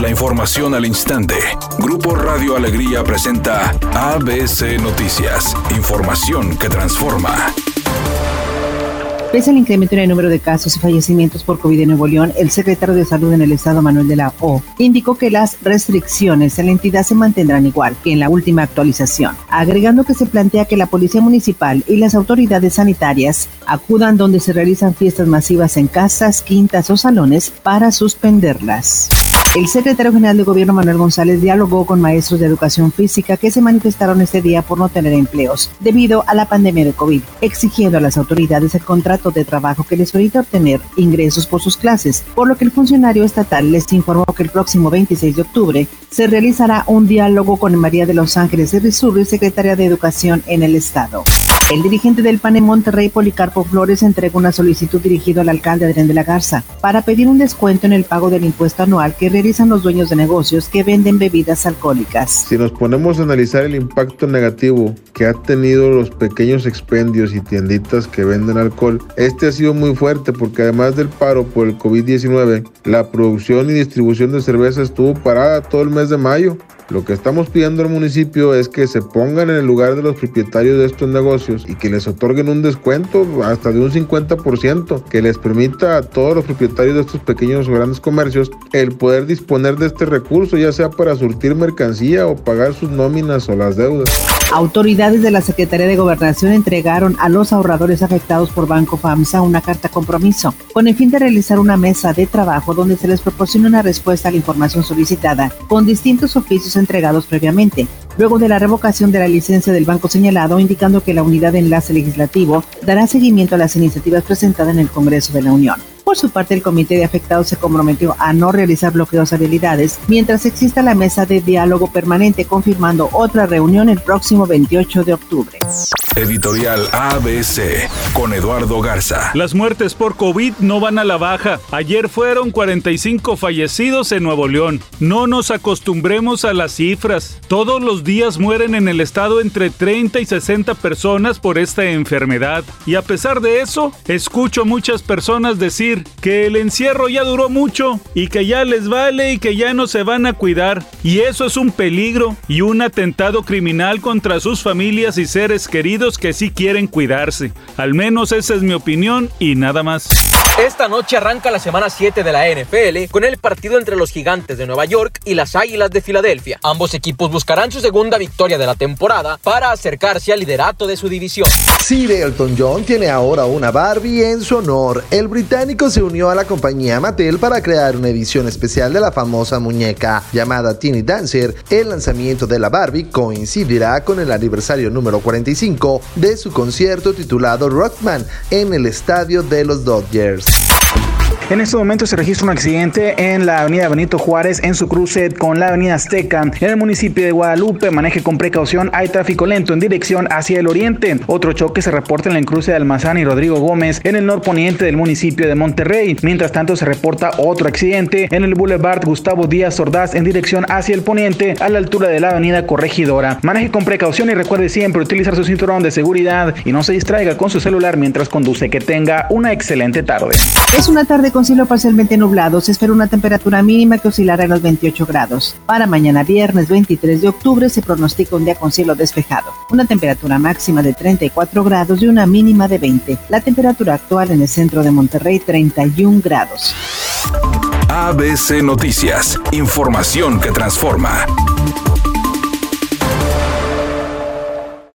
La información al instante. Grupo Radio Alegría presenta ABC Noticias. Información que transforma. Pese al incremento en el número de casos y fallecimientos por COVID en Nuevo León, el secretario de Salud en el Estado, Manuel de la O, indicó que las restricciones en la entidad se mantendrán igual que en la última actualización, agregando que se plantea que la Policía Municipal y las autoridades sanitarias acudan donde se realizan fiestas masivas en casas, quintas o salones para suspenderlas. El secretario general de Gobierno Manuel González dialogó con maestros de educación física que se manifestaron este día por no tener empleos debido a la pandemia de COVID, exigiendo a las autoridades el contrato de trabajo que les permita obtener ingresos por sus clases, por lo que el funcionario estatal les informó que el próximo 26 de octubre se realizará un diálogo con María de los Ángeles de Rizurri, secretaria de Educación en el Estado. El dirigente del PAN en Monterrey, Policarpo Flores, entregó una solicitud dirigida al alcalde Adrián de la Garza para pedir un descuento en el pago del impuesto anual que realizan los dueños de negocios que venden bebidas alcohólicas. Si nos ponemos a analizar el impacto negativo que ha tenido los pequeños expendios y tienditas que venden alcohol, este ha sido muy fuerte porque además del paro por el COVID-19, la producción y distribución de cerveza estuvo parada todo el mes de mayo. Lo que estamos pidiendo al municipio es que se pongan en el lugar de los propietarios de estos negocios y que les otorguen un descuento hasta de un 50% que les permita a todos los propietarios de estos pequeños o grandes comercios el poder disponer de este recurso, ya sea para surtir mercancía o pagar sus nóminas o las deudas. Autoridades de la Secretaría de Gobernación entregaron a los ahorradores afectados por Banco FAMSA una carta compromiso con el fin de realizar una mesa de trabajo donde se les proporcione una respuesta a la información solicitada con distintos oficios entregados previamente, luego de la revocación de la licencia del banco señalado, indicando que la unidad de enlace legislativo dará seguimiento a las iniciativas presentadas en el Congreso de la Unión. Por su parte, el Comité de Afectados se comprometió a no realizar bloqueos a habilidades mientras exista la mesa de diálogo permanente, confirmando otra reunión el próximo 28 de octubre. Editorial ABC con Eduardo Garza. Las muertes por COVID no van a la baja. Ayer fueron 45 fallecidos en Nuevo León. No nos acostumbremos a las cifras. Todos los días mueren en el estado entre 30 y 60 personas por esta enfermedad. Y a pesar de eso, escucho muchas personas decir que el encierro ya duró mucho y que ya les vale y que ya no se van a cuidar. Y eso es un peligro y un atentado criminal contra sus familias y seres queridos que sí quieren cuidarse. Al menos esa es mi opinión y nada más. Esta noche arranca la semana 7 de la NFL con el partido entre los Gigantes de Nueva York y las Águilas de Filadelfia. Ambos equipos buscarán su segunda victoria de la temporada para acercarse al liderato de su división. Sir Elton John tiene ahora una Barbie en su honor. El británico se unió a la compañía Mattel para crear una edición especial de la famosa muñeca llamada Teeny Dancer. El lanzamiento de la Barbie coincidirá con el aniversario número 45 de su concierto titulado Rockman en el estadio de los Dodgers. En este momento se registra un accidente en la avenida Benito Juárez en su cruce con la avenida Azteca. En el municipio de Guadalupe, maneje con precaución, hay tráfico lento en dirección hacia el oriente. Otro choque se reporta en el cruce de Almazán y Rodrigo Gómez en el norponiente del municipio de Monterrey. Mientras tanto se reporta otro accidente en el Boulevard Gustavo Díaz Ordaz en dirección hacia el poniente a la altura de la avenida Corregidora. Maneje con precaución y recuerde siempre utilizar su cinturón de seguridad y no se distraiga con su celular mientras conduce. Que tenga una excelente tarde. Es una tarde con cielo parcialmente nublado. Se espera una temperatura mínima que oscilará en los 28 grados. Para mañana viernes 23 de octubre se pronostica un día con cielo despejado. Una temperatura máxima de 34 grados y una mínima de 20. La temperatura actual en el centro de Monterrey 31 grados. ABC Noticias. Información que transforma.